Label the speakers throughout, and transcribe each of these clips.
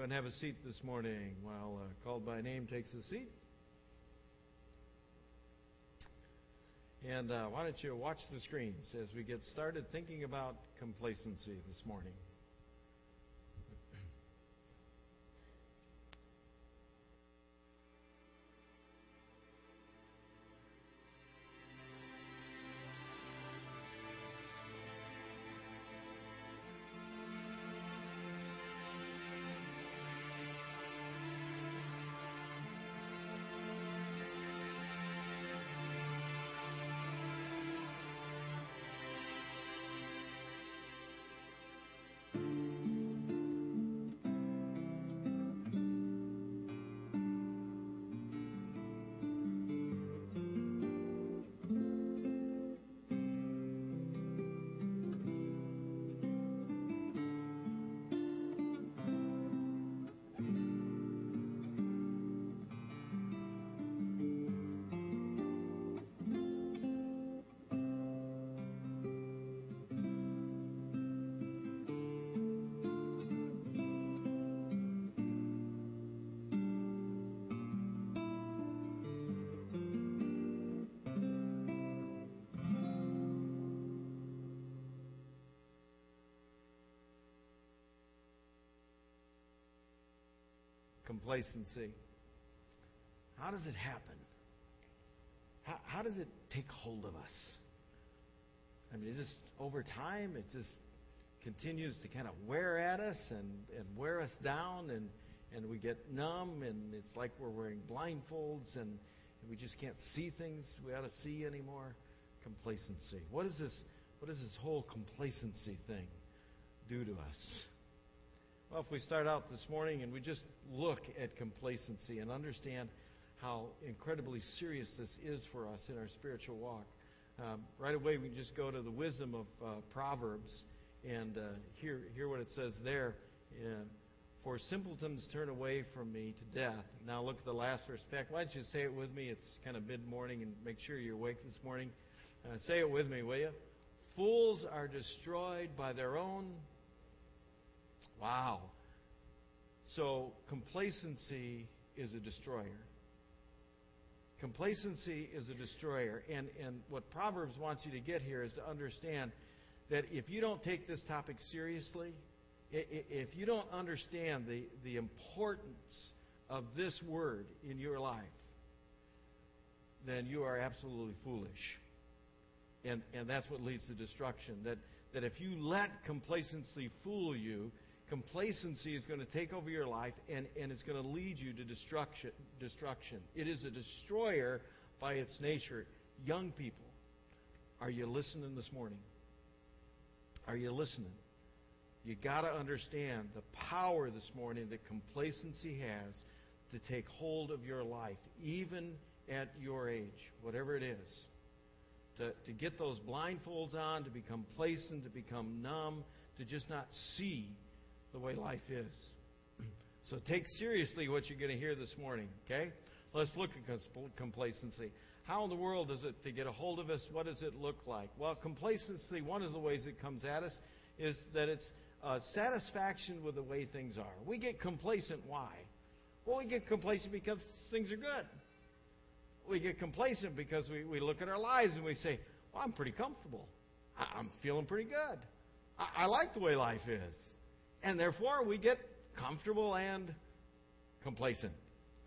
Speaker 1: Go and have a seat this morning while uh, called by name takes a seat. And uh, why don't you watch the screens as we get started thinking about complacency this morning? Complacency. How does it happen? How, how does it take hold of us? I mean, just over time, it just continues to kind of wear at us and, and wear us down, and, and we get numb, and it's like we're wearing blindfolds, and, and we just can't see things we ought to see anymore. Complacency. What is this? What does this whole complacency thing do to us? Well, if we start out this morning and we just look at complacency and understand how incredibly serious this is for us in our spiritual walk, um, right away we just go to the wisdom of uh, Proverbs and uh, hear, hear what it says there. Uh, for simpletons turn away from me to death. Now look at the last verse. In fact, why don't you say it with me? It's kind of mid morning and make sure you're awake this morning. Uh, say it with me, will you? Fools are destroyed by their own Wow. So complacency is a destroyer. Complacency is a destroyer. And, and what Proverbs wants you to get here is to understand that if you don't take this topic seriously, if you don't understand the, the importance of this word in your life, then you are absolutely foolish. And, and that's what leads to destruction. That, that if you let complacency fool you, Complacency is going to take over your life and, and it's going to lead you to destruction, destruction. It is a destroyer by its nature. Young people, are you listening this morning? Are you listening? You got to understand the power this morning that complacency has to take hold of your life, even at your age, whatever it is. To, to get those blindfolds on, to become complacent, to become numb, to just not see the way life is. So take seriously what you're going to hear this morning, okay? Let's look at complacency. How in the world is it to get a hold of us? What does it look like? Well, complacency, one of the ways it comes at us is that it's uh, satisfaction with the way things are. We get complacent. Why? Well, we get complacent because things are good. We get complacent because we, we look at our lives and we say, well, I'm pretty comfortable. I, am feeling pretty good. I, I like the way life is. And therefore, we get comfortable and complacent.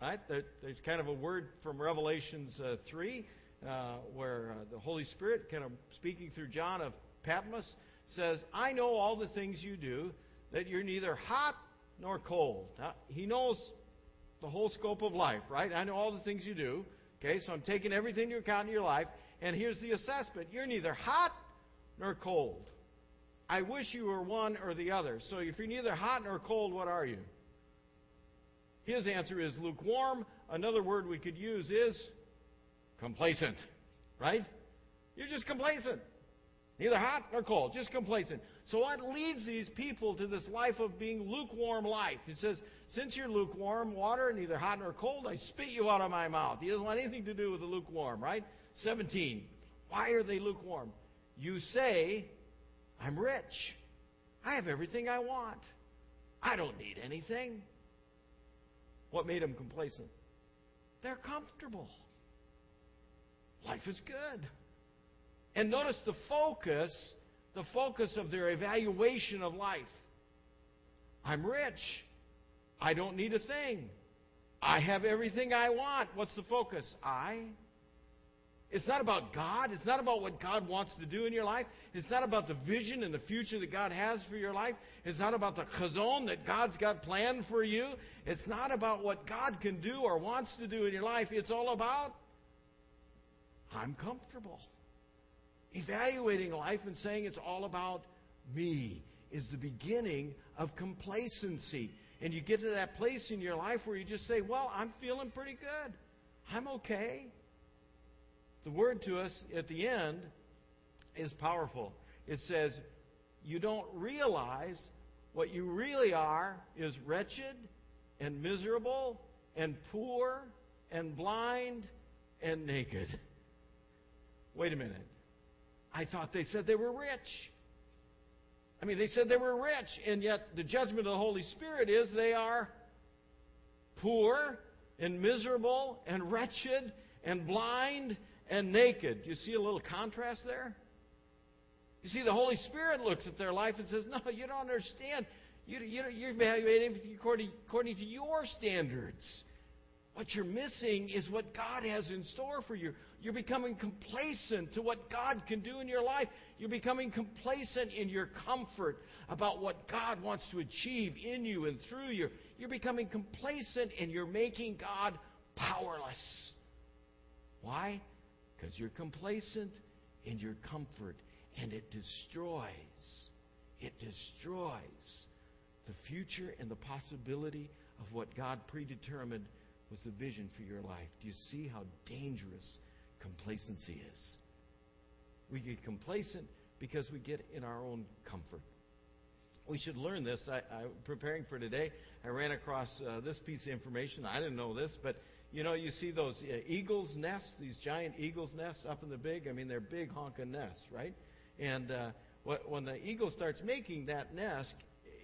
Speaker 1: Right? There, there's kind of a word from Revelations uh, 3 uh, where uh, the Holy Spirit, kind of speaking through John of Patmos, says, I know all the things you do, that you're neither hot nor cold. Now, he knows the whole scope of life, right? I know all the things you do. Okay, so I'm taking everything into account in your life, and here's the assessment. You're neither hot nor cold. I wish you were one or the other. So if you're neither hot nor cold, what are you? His answer is lukewarm. Another word we could use is complacent. Right? You're just complacent. Neither hot nor cold, just complacent. So what leads these people to this life of being lukewarm life? He says, since you're lukewarm, water, neither hot nor cold, I spit you out of my mouth. He doesn't want anything to do with the lukewarm, right? 17. Why are they lukewarm? You say, I'm rich. I have everything I want. I don't need anything. What made them complacent? They're comfortable. Life is good. And notice the focus, the focus of their evaluation of life. I'm rich. I don't need a thing. I have everything I want. What's the focus? I. It's not about God. It's not about what God wants to do in your life. It's not about the vision and the future that God has for your life. It's not about the chazon that God's got planned for you. It's not about what God can do or wants to do in your life. It's all about I'm comfortable. Evaluating life and saying it's all about me is the beginning of complacency. And you get to that place in your life where you just say, Well, I'm feeling pretty good. I'm okay. The word to us at the end is powerful. It says, You don't realize what you really are is wretched and miserable and poor and blind and naked. Wait a minute. I thought they said they were rich. I mean, they said they were rich, and yet the judgment of the Holy Spirit is they are poor and miserable and wretched and blind and naked. Do you see a little contrast there? You see, the Holy Spirit looks at their life and says, No, you don't understand. You, you, you're evaluating according, according to your standards. What you're missing is what God has in store for you. You're becoming complacent to what God can do in your life. You're becoming complacent in your comfort about what God wants to achieve in you and through you. You're becoming complacent and you're making God powerless. Why? Because you're complacent in your comfort and it destroys. It destroys the future and the possibility of what God predetermined was the vision for your life. Do you see how dangerous complacency is? We get complacent because we get in our own comfort. We should learn this. I, I preparing for today, I ran across uh, this piece of information. I didn't know this, but you know, you see those uh, eagles' nests, these giant eagles' nests up in the big. I mean, they're big honking nests, right? And uh, what, when the eagle starts making that nest,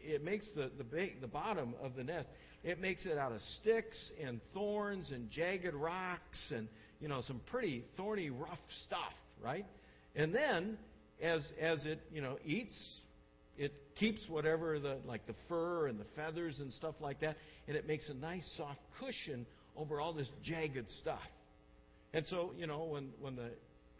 Speaker 1: it makes the the, ba- the bottom of the nest. It makes it out of sticks and thorns and jagged rocks and you know some pretty thorny, rough stuff, right? And then as as it you know eats, it keeps whatever the like the fur and the feathers and stuff like that, and it makes a nice soft cushion over all this jagged stuff. And so you know when when the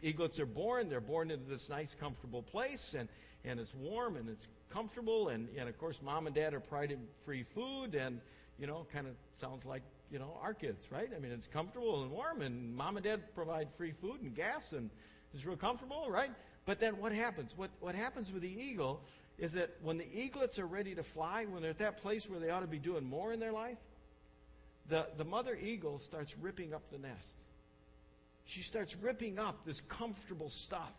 Speaker 1: eaglets are born, they're born into this nice, comfortable place, and and it's warm and it's comfortable, and and of course mom and dad are providing free food, and you know kind of sounds like you know our kids, right? I mean it's comfortable and warm, and mom and dad provide free food and gas, and it's real comfortable, right? But then what happens? What what happens with the eagle is that when the eaglets are ready to fly, when they're at that place where they ought to be doing more in their life, the, the mother eagle starts ripping up the nest. She starts ripping up this comfortable stuff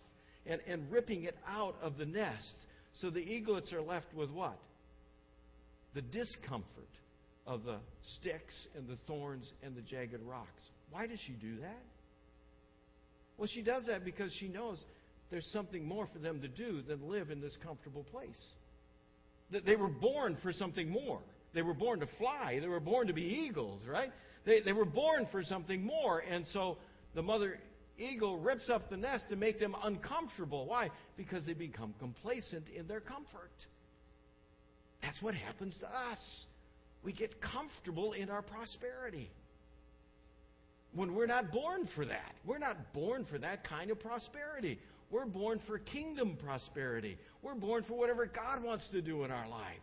Speaker 1: and, and ripping it out of the nest. So the eaglets are left with what? The discomfort of the sticks and the thorns and the jagged rocks. Why does she do that? Well, she does that because she knows there's something more for them to do than live in this comfortable place. That they were born for something more. They were born to fly. They were born to be eagles, right? They, they were born for something more. And so the mother eagle rips up the nest to make them uncomfortable. Why? Because they become complacent in their comfort. That's what happens to us. We get comfortable in our prosperity. When we're not born for that. We're not born for that kind of prosperity. We're born for kingdom prosperity. We're born for whatever God wants to do in our life.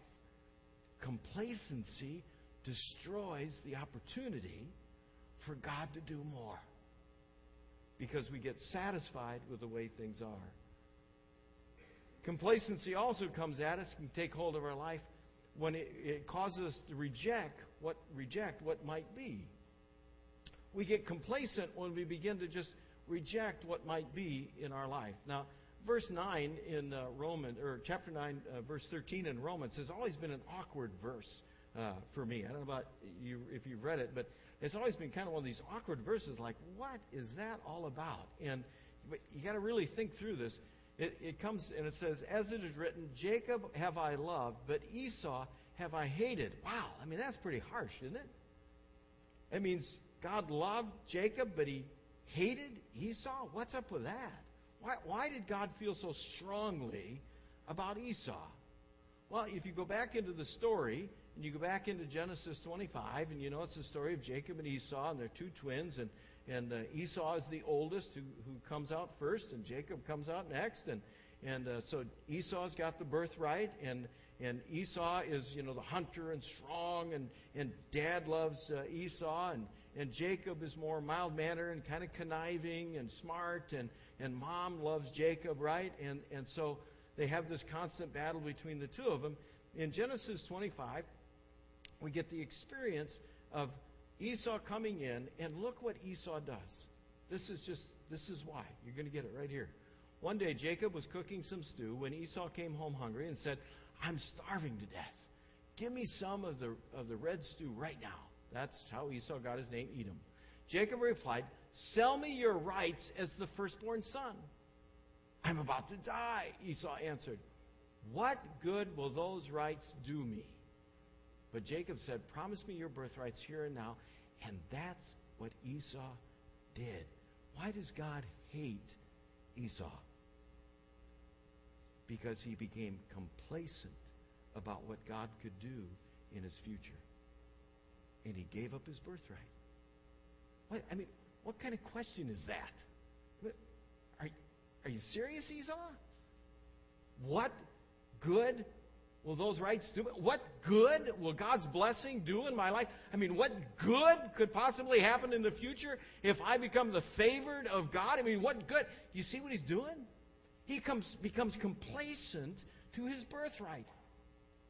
Speaker 1: Complacency destroys the opportunity for God to do more because we get satisfied with the way things are. Complacency also comes at us and take hold of our life when it, it causes us to reject what reject what might be. We get complacent when we begin to just reject what might be in our life. Now, verse 9 in uh, Romans, or chapter 9, uh, verse 13 in Romans has always been an awkward verse uh, for me. I don't know about you if you've read it, but it's always been kind of one of these awkward verses like, what is that all about? And you got to really think through this. It, it comes and it says, As it is written, Jacob have I loved, but Esau have I hated. Wow, I mean, that's pretty harsh, isn't it? It means God loved Jacob, but he hated Esau? What's up with that? Why, why did God feel so strongly about Esau? Well, if you go back into the story, and you go back into Genesis 25, and you know it's the story of Jacob and Esau, and they're two twins, and, and uh, Esau is the oldest who, who comes out first, and Jacob comes out next, and, and uh, so Esau's got the birthright, and, and Esau is, you know, the hunter and strong, and, and dad loves uh, Esau, and, and Jacob is more mild mannered and kind of conniving and smart, and, and mom loves Jacob, right? And, and so they have this constant battle between the two of them. In Genesis 25, we get the experience of Esau coming in, and look what Esau does. This is just, this is why. You're going to get it right here. One day, Jacob was cooking some stew when Esau came home hungry and said, I'm starving to death. Give me some of the, of the red stew right now. That's how Esau got his name, Edom. Jacob replied, Sell me your rights as the firstborn son. I'm about to die, Esau answered. What good will those rights do me? But Jacob said, Promise me your birthrights here and now. And that's what Esau did. Why does God hate Esau? Because he became complacent about what God could do in his future and he gave up his birthright. What, I mean, what kind of question is that? Are, are you serious, Esau? What good will those rights do? What good will God's blessing do in my life? I mean, what good could possibly happen in the future if I become the favored of God? I mean, what good? You see what he's doing? He comes, becomes complacent to his birthright.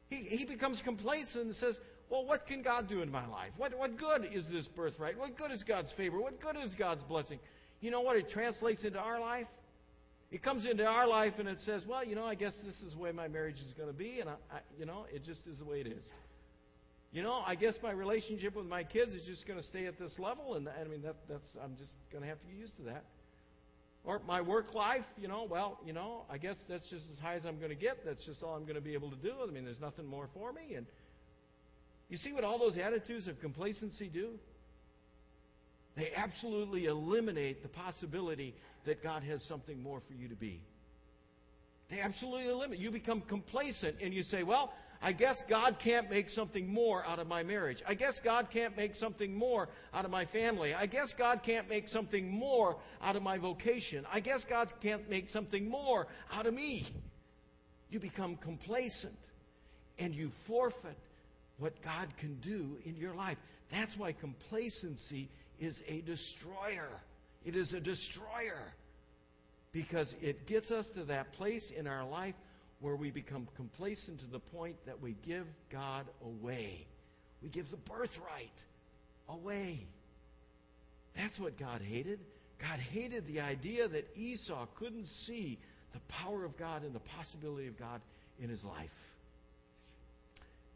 Speaker 1: He, he becomes complacent and says, well, what can God do in my life? What, what good is this birthright? What good is God's favor? What good is God's blessing? You know what it translates into our life? It comes into our life and it says, well, you know, I guess this is the way my marriage is going to be, and I, I, you know, it just is the way it is. You know, I guess my relationship with my kids is just going to stay at this level, and I mean, that, that's I'm just going to have to get used to that. Or my work life, you know, well, you know, I guess that's just as high as I'm going to get. That's just all I'm going to be able to do. I mean, there's nothing more for me, and you see what all those attitudes of complacency do? They absolutely eliminate the possibility that God has something more for you to be. They absolutely eliminate. You become complacent and you say, well, I guess God can't make something more out of my marriage. I guess God can't make something more out of my family. I guess God can't make something more out of my vocation. I guess God can't make something more out of me. You become complacent and you forfeit what God can do in your life. That's why complacency is a destroyer. It is a destroyer because it gets us to that place in our life where we become complacent to the point that we give God away. We give the birthright away. That's what God hated. God hated the idea that Esau couldn't see the power of God and the possibility of God in his life.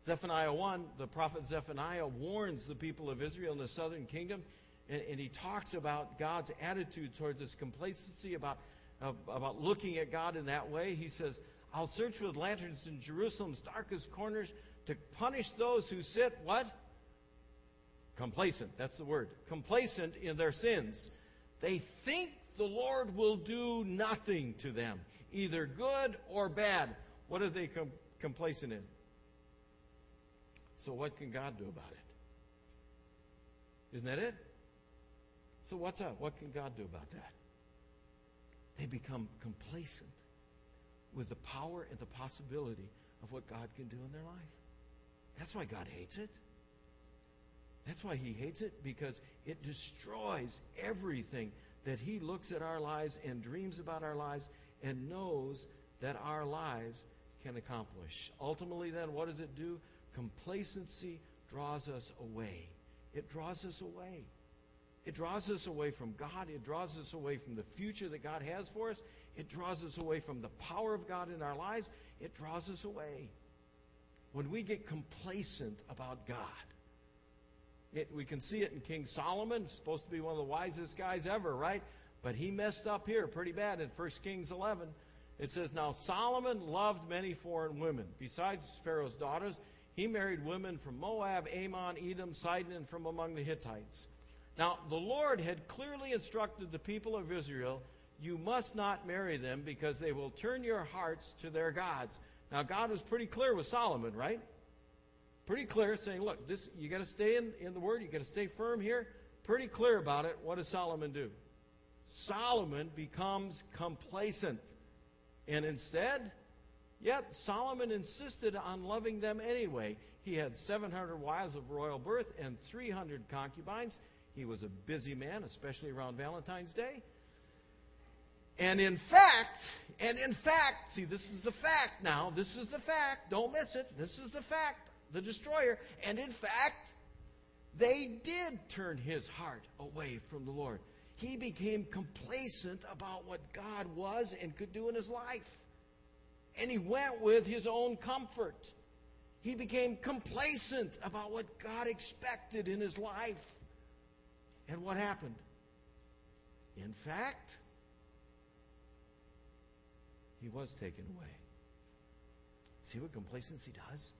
Speaker 1: Zephaniah 1, the prophet Zephaniah warns the people of Israel in the southern kingdom, and, and he talks about God's attitude towards this complacency, about, uh, about looking at God in that way. He says, I'll search with lanterns in Jerusalem's darkest corners to punish those who sit, what? Complacent. That's the word. Complacent in their sins. They think the Lord will do nothing to them, either good or bad. What are they com- complacent in? So what can God do about it? Isn't that it? So what's up? What can God do about that? They become complacent with the power and the possibility of what God can do in their life. That's why God hates it. That's why He hates it because it destroys everything that He looks at our lives and dreams about our lives and knows that our lives can accomplish. Ultimately, then, what does it do? Complacency draws us away. It draws us away. It draws us away from God. It draws us away from the future that God has for us. It draws us away from the power of God in our lives. It draws us away. When we get complacent about God, it, we can see it in King Solomon, supposed to be one of the wisest guys ever, right? But he messed up here pretty bad in 1 Kings 11. It says, Now Solomon loved many foreign women. Besides Pharaoh's daughters, he married women from Moab, Ammon, Edom, Sidon, and from among the Hittites. Now, the Lord had clearly instructed the people of Israel, you must not marry them because they will turn your hearts to their gods. Now, God was pretty clear with Solomon, right? Pretty clear, saying, look, this you got to stay in, in the Word, you got to stay firm here. Pretty clear about it. What does Solomon do? Solomon becomes complacent. And instead, yet Solomon insisted on loving them anyway. He had 700 wives of royal birth and 300 concubines. He was a busy man, especially around Valentine's Day. And in fact, and in fact, see, this is the fact now. This is the fact. Don't miss it. This is the fact. The destroyer. And in fact, they did turn his heart away from the Lord. He became complacent about what God was and could do in his life. And he went with his own comfort. He became complacent about what God expected in his life. And what happened? In fact, he was taken away. See what complacency does?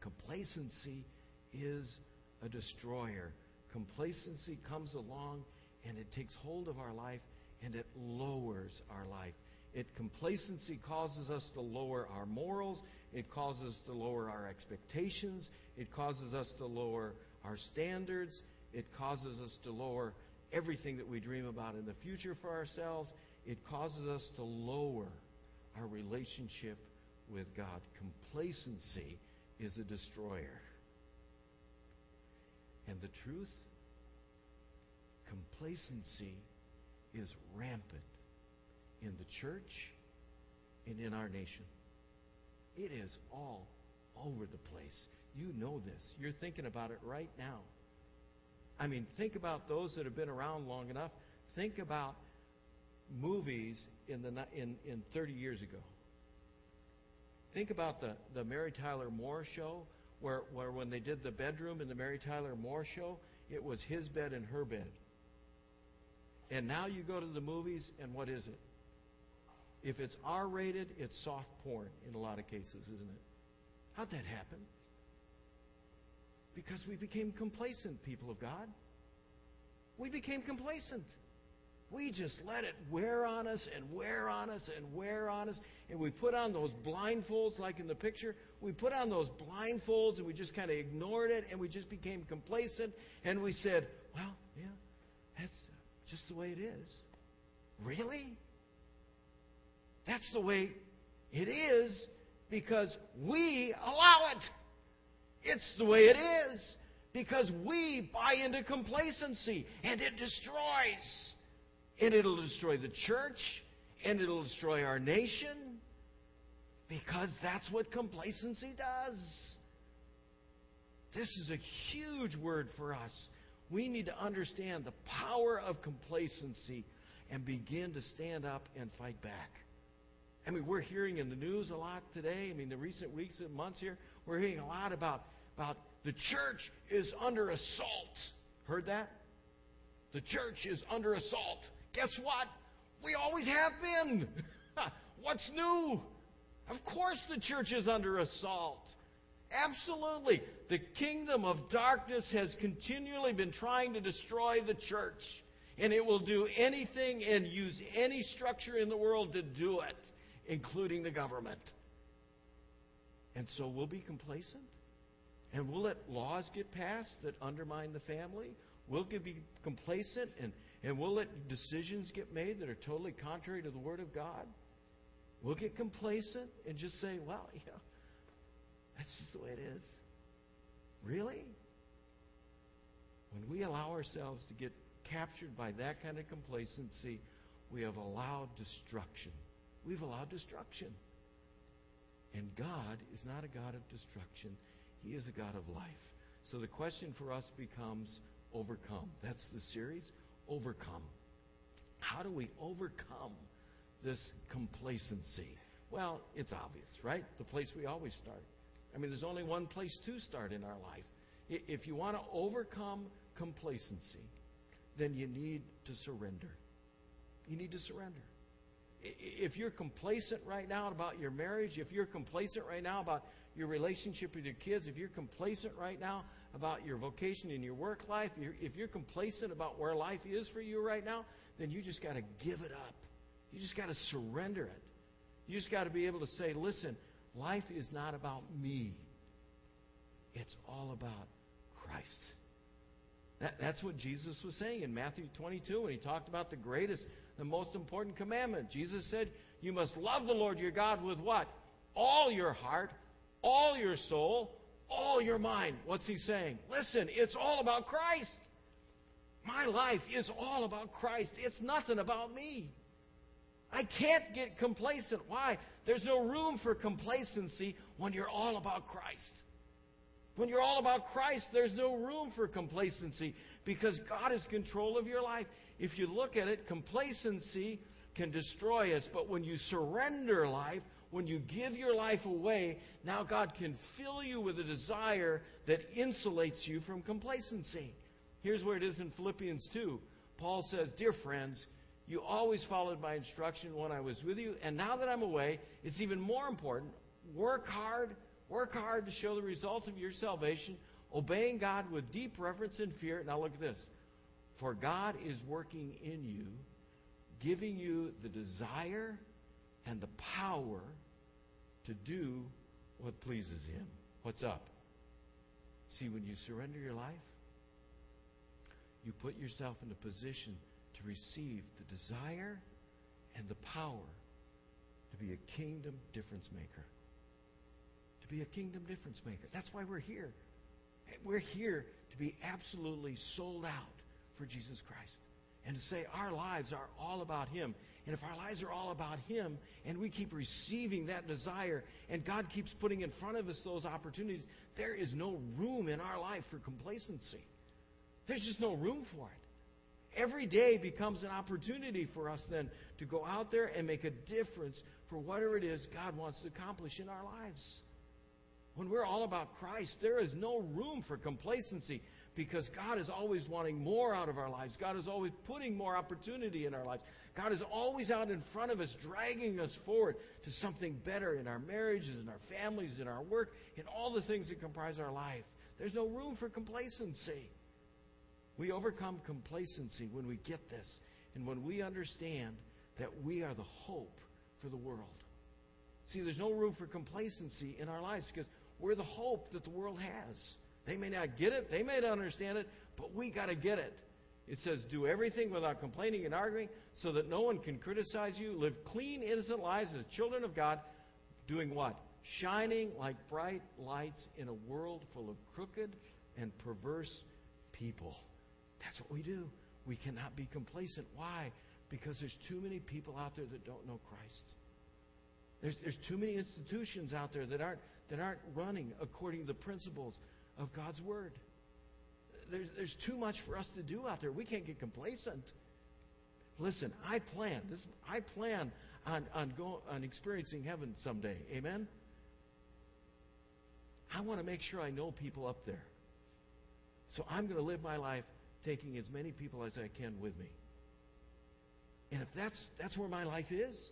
Speaker 1: Complacency is a destroyer. Complacency comes along and it takes hold of our life and it lowers our life. It complacency causes us to lower our morals. It causes us to lower our expectations. It causes us to lower our standards. It causes us to lower everything that we dream about in the future for ourselves. It causes us to lower our relationship with God. Complacency is a destroyer. And the truth? Complacency is rampant in the church and in our nation. It is all over the place. You know this. You're thinking about it right now. I mean, think about those that have been around long enough. Think about movies in the in, in 30 years ago. Think about the, the Mary Tyler Moore show, where, where when they did the bedroom in the Mary Tyler Moore show, it was his bed and her bed. And now you go to the movies, and what is it? If it's R rated, it's soft porn in a lot of cases, isn't it? How'd that happen? Because we became complacent, people of God. We became complacent. We just let it wear on us and wear on us and wear on us. And we put on those blindfolds, like in the picture. We put on those blindfolds and we just kind of ignored it and we just became complacent. And we said, well, yeah, that's just the way it is. Really? That's the way it is because we allow it. It's the way it is because we buy into complacency and it destroys. And it'll destroy the church and it'll destroy our nation because that's what complacency does. This is a huge word for us. We need to understand the power of complacency and begin to stand up and fight back. I mean, we're hearing in the news a lot today. I mean, the recent weeks and months here, we're hearing a lot about, about the church is under assault. Heard that? The church is under assault. Guess what? We always have been. What's new? Of course, the church is under assault. Absolutely. The kingdom of darkness has continually been trying to destroy the church. And it will do anything and use any structure in the world to do it, including the government. And so we'll be complacent. And we'll let laws get passed that undermine the family. We'll be complacent and, and we'll let decisions get made that are totally contrary to the Word of God. We'll get complacent and just say, well, yeah, that's just the way it is. Really? When we allow ourselves to get captured by that kind of complacency, we have allowed destruction. We've allowed destruction. And God is not a God of destruction, He is a God of life. So the question for us becomes overcome. That's the series overcome. How do we overcome this complacency? Well, it's obvious, right? The place we always start. I mean, there's only one place to start in our life. If you want to overcome complacency, then you need to surrender. You need to surrender. If you're complacent right now about your marriage, if you're complacent right now about your relationship with your kids, if you're complacent right now about your vocation in your work life, if you're complacent about where life is for you right now, then you just got to give it up. You just got to surrender it. You just got to be able to say, listen, life is not about me. It's all about Christ. That, that's what Jesus was saying in Matthew 22 when he talked about the greatest, the most important commandment. Jesus said, You must love the Lord your God with what? All your heart, all your soul, all your mind. What's he saying? Listen, it's all about Christ. My life is all about Christ. It's nothing about me. I can't get complacent. Why? There's no room for complacency when you're all about Christ. When you're all about Christ, there's no room for complacency because God is control of your life. If you look at it, complacency can destroy us, but when you surrender life, when you give your life away, now God can fill you with a desire that insulates you from complacency. Here's where it is in Philippians 2. Paul says, Dear friends, you always followed my instruction when I was with you, and now that I'm away, it's even more important. Work hard Work hard to show the results of your salvation, obeying God with deep reverence and fear. Now look at this. For God is working in you, giving you the desire and the power to do what pleases Him. What's up? See, when you surrender your life, you put yourself in a position to receive the desire and the power to be a kingdom difference maker to be a kingdom difference maker. That's why we're here. We're here to be absolutely sold out for Jesus Christ and to say our lives are all about Him. And if our lives are all about Him and we keep receiving that desire and God keeps putting in front of us those opportunities, there is no room in our life for complacency. There's just no room for it. Every day becomes an opportunity for us then to go out there and make a difference for whatever it is God wants to accomplish in our lives. When we're all about Christ, there is no room for complacency because God is always wanting more out of our lives. God is always putting more opportunity in our lives. God is always out in front of us, dragging us forward to something better in our marriages, in our families, in our work, in all the things that comprise our life. There's no room for complacency. We overcome complacency when we get this and when we understand that we are the hope for the world. See, there's no room for complacency in our lives because we're the hope that the world has. They may not get it, they may not understand it, but we got to get it. It says, do everything without complaining and arguing so that no one can criticize you. Live clean, innocent lives as children of God. Doing what? Shining like bright lights in a world full of crooked and perverse people. That's what we do. We cannot be complacent. Why? Because there's too many people out there that don't know Christ. There's, there's too many institutions out there that aren't that aren't running according to the principles of God's Word. There's, there's too much for us to do out there. We can't get complacent. Listen, I plan this. I plan on on go, on experiencing heaven someday. Amen. I want to make sure I know people up there. So I'm going to live my life taking as many people as I can with me. And if that's that's where my life is,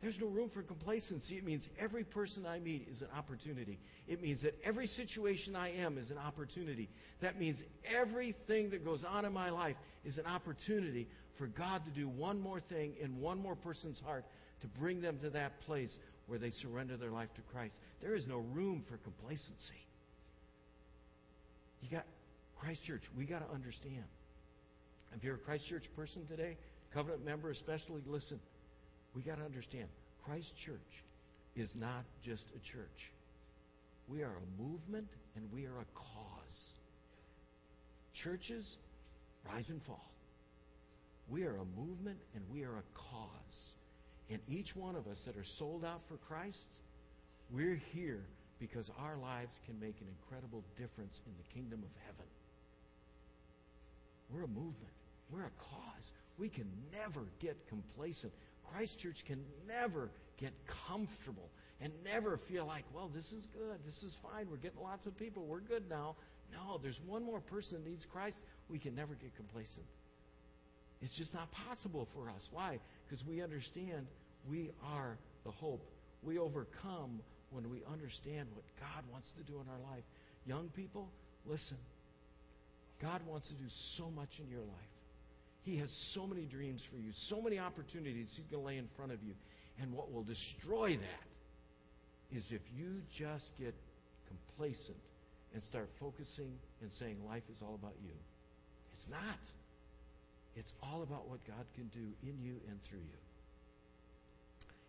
Speaker 1: there's no room for complacency. It means every person I meet is an opportunity. It means that every situation I am is an opportunity. That means everything that goes on in my life is an opportunity for God to do one more thing in one more person's heart to bring them to that place where they surrender their life to Christ. There is no room for complacency. You got Christ Church, we got to understand. If you're a Christ Church person today, covenant member especially, listen we got to understand Christ Church is not just a church. We are a movement and we are a cause. Churches rise and fall. We are a movement and we are a cause. And each one of us that are sold out for Christ, we're here because our lives can make an incredible difference in the kingdom of heaven. We're a movement. We're a cause. We can never get complacent. Christ Church can never get comfortable and never feel like, well, this is good. This is fine. We're getting lots of people. We're good now. No, there's one more person that needs Christ. We can never get complacent. It's just not possible for us. Why? Because we understand we are the hope. We overcome when we understand what God wants to do in our life. Young people, listen. God wants to do so much in your life. He has so many dreams for you, so many opportunities He can lay in front of you. And what will destroy that is if you just get complacent and start focusing and saying life is all about you. It's not. It's all about what God can do in you and through you.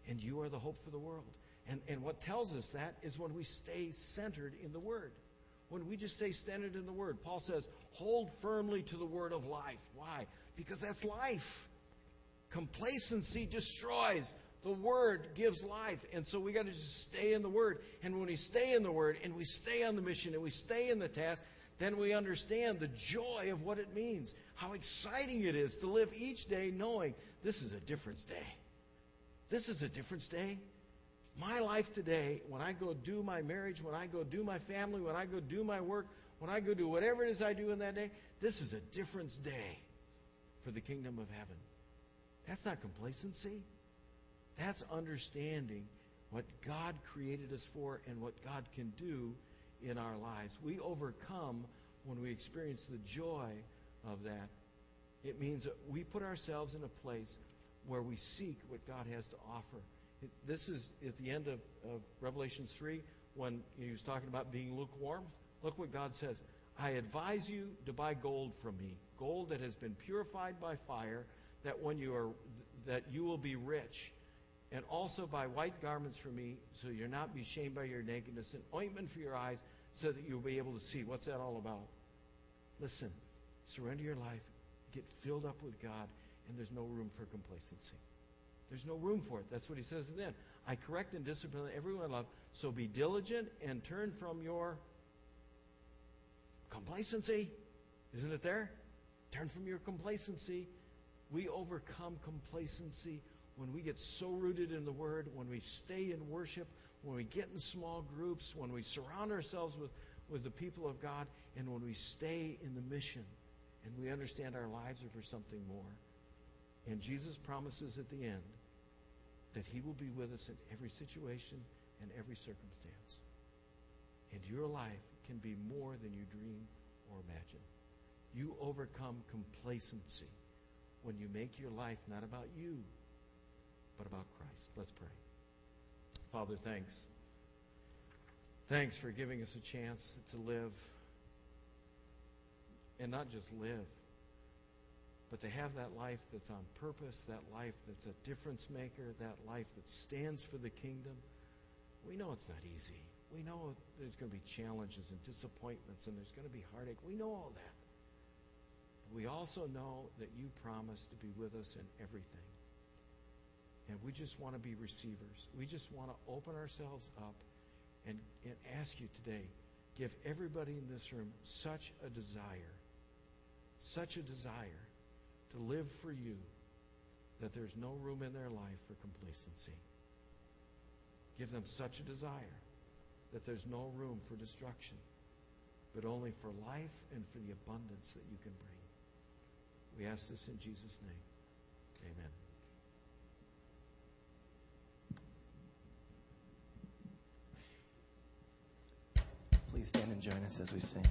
Speaker 1: And you are the hope for the world. And, and what tells us that is when we stay centered in the Word. When we just stay centered in the Word. Paul says, hold firmly to the Word of life. Why? Because that's life. Complacency destroys. The Word gives life. And so we got to just stay in the Word. And when we stay in the Word and we stay on the mission and we stay in the task, then we understand the joy of what it means. How exciting it is to live each day knowing this is a difference day. This is a difference day. My life today, when I go do my marriage, when I go do my family, when I go do my work, when I go do whatever it is I do in that day, this is a difference day for the kingdom of heaven. That's not complacency. That's understanding what God created us for and what God can do in our lives. We overcome when we experience the joy of that. It means that we put ourselves in a place where we seek what God has to offer. This is at the end of, of Revelation 3 when he was talking about being lukewarm. Look what God says. I advise you to buy gold from me, gold that has been purified by fire, that when you are that you will be rich and also buy white garments for me, so you'll not be shamed by your nakedness, and ointment for your eyes, so that you'll be able to see. What's that all about? Listen, surrender your life, get filled up with God, and there's no room for complacency. There's no room for it. That's what he says then. I correct and discipline everyone I love, so be diligent and turn from your complacency. Isn't it there? Turn from your complacency. We overcome complacency when we get so rooted in the Word, when we stay in worship, when we get in small groups, when we surround ourselves with, with the people of God, and when we stay in the mission and we understand our lives are for something more. And Jesus promises at the end that He will be with us in every situation and every circumstance. And your life can be more than you dream or imagine. You overcome complacency when you make your life not about you, but about Christ. Let's pray. Father, thanks. Thanks for giving us a chance to live. And not just live, but to have that life that's on purpose, that life that's a difference maker, that life that stands for the kingdom. We know it's not easy. We know there's going to be challenges and disappointments and there's going to be heartache. We know all that. We also know that you promise to be with us in everything. And we just want to be receivers. We just want to open ourselves up and, and ask you today give everybody in this room such a desire, such a desire to live for you that there's no room in their life for complacency. Give them such a desire that there's no room for destruction, but only for life and for the abundance that you can bring. We ask this in Jesus' name. Amen.
Speaker 2: Please stand and join us as we sing.